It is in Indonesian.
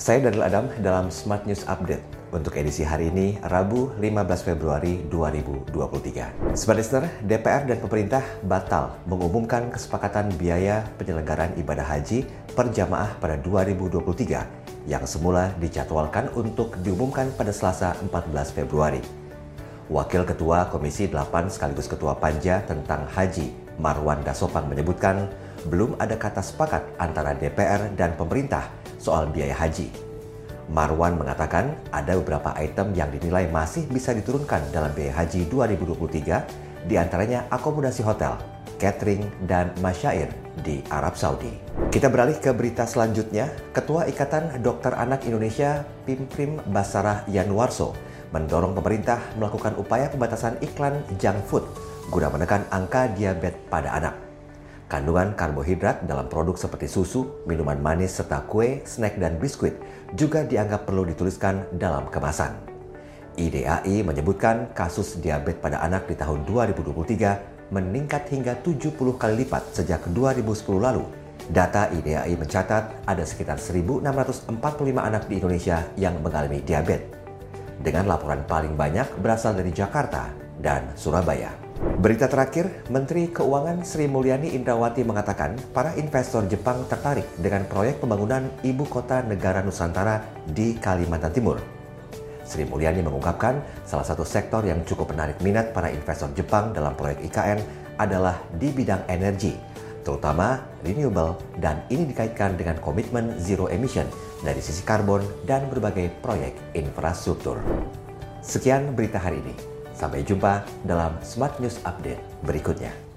Saya Daniel Adam dalam Smart News Update untuk edisi hari ini, Rabu 15 Februari 2023. Smart Listener, DPR dan pemerintah batal mengumumkan kesepakatan biaya penyelenggaraan ibadah haji per jamaah pada 2023 yang semula dijadwalkan untuk diumumkan pada Selasa 14 Februari. Wakil Ketua Komisi 8 sekaligus Ketua Panja tentang Haji, Marwan Dasopang menyebutkan belum ada kata sepakat antara DPR dan pemerintah soal biaya haji. Marwan mengatakan ada beberapa item yang dinilai masih bisa diturunkan dalam biaya haji 2023, di antaranya akomodasi hotel, catering, dan masyair di Arab Saudi. Kita beralih ke berita selanjutnya. Ketua Ikatan Dokter Anak Indonesia, Pimprim Basarah Yanuarso, mendorong pemerintah melakukan upaya pembatasan iklan junk food guna menekan angka diabetes pada anak. Kandungan karbohidrat dalam produk seperti susu, minuman manis, serta kue, snack, dan biskuit juga dianggap perlu dituliskan dalam kemasan. IDAI menyebutkan kasus diabetes pada anak di tahun 2023 meningkat hingga 70 kali lipat sejak 2010 lalu. Data IDAI mencatat ada sekitar 1.645 anak di Indonesia yang mengalami diabetes. Dengan laporan paling banyak berasal dari Jakarta dan Surabaya. Berita terakhir, Menteri Keuangan Sri Mulyani Indrawati mengatakan para investor Jepang tertarik dengan proyek pembangunan ibu kota negara Nusantara di Kalimantan Timur. Sri Mulyani mengungkapkan salah satu sektor yang cukup menarik minat para investor Jepang dalam proyek IKN adalah di bidang energi, terutama renewable dan ini dikaitkan dengan komitmen zero emission dari sisi karbon dan berbagai proyek infrastruktur. Sekian berita hari ini. Sampai jumpa dalam Smart News Update berikutnya.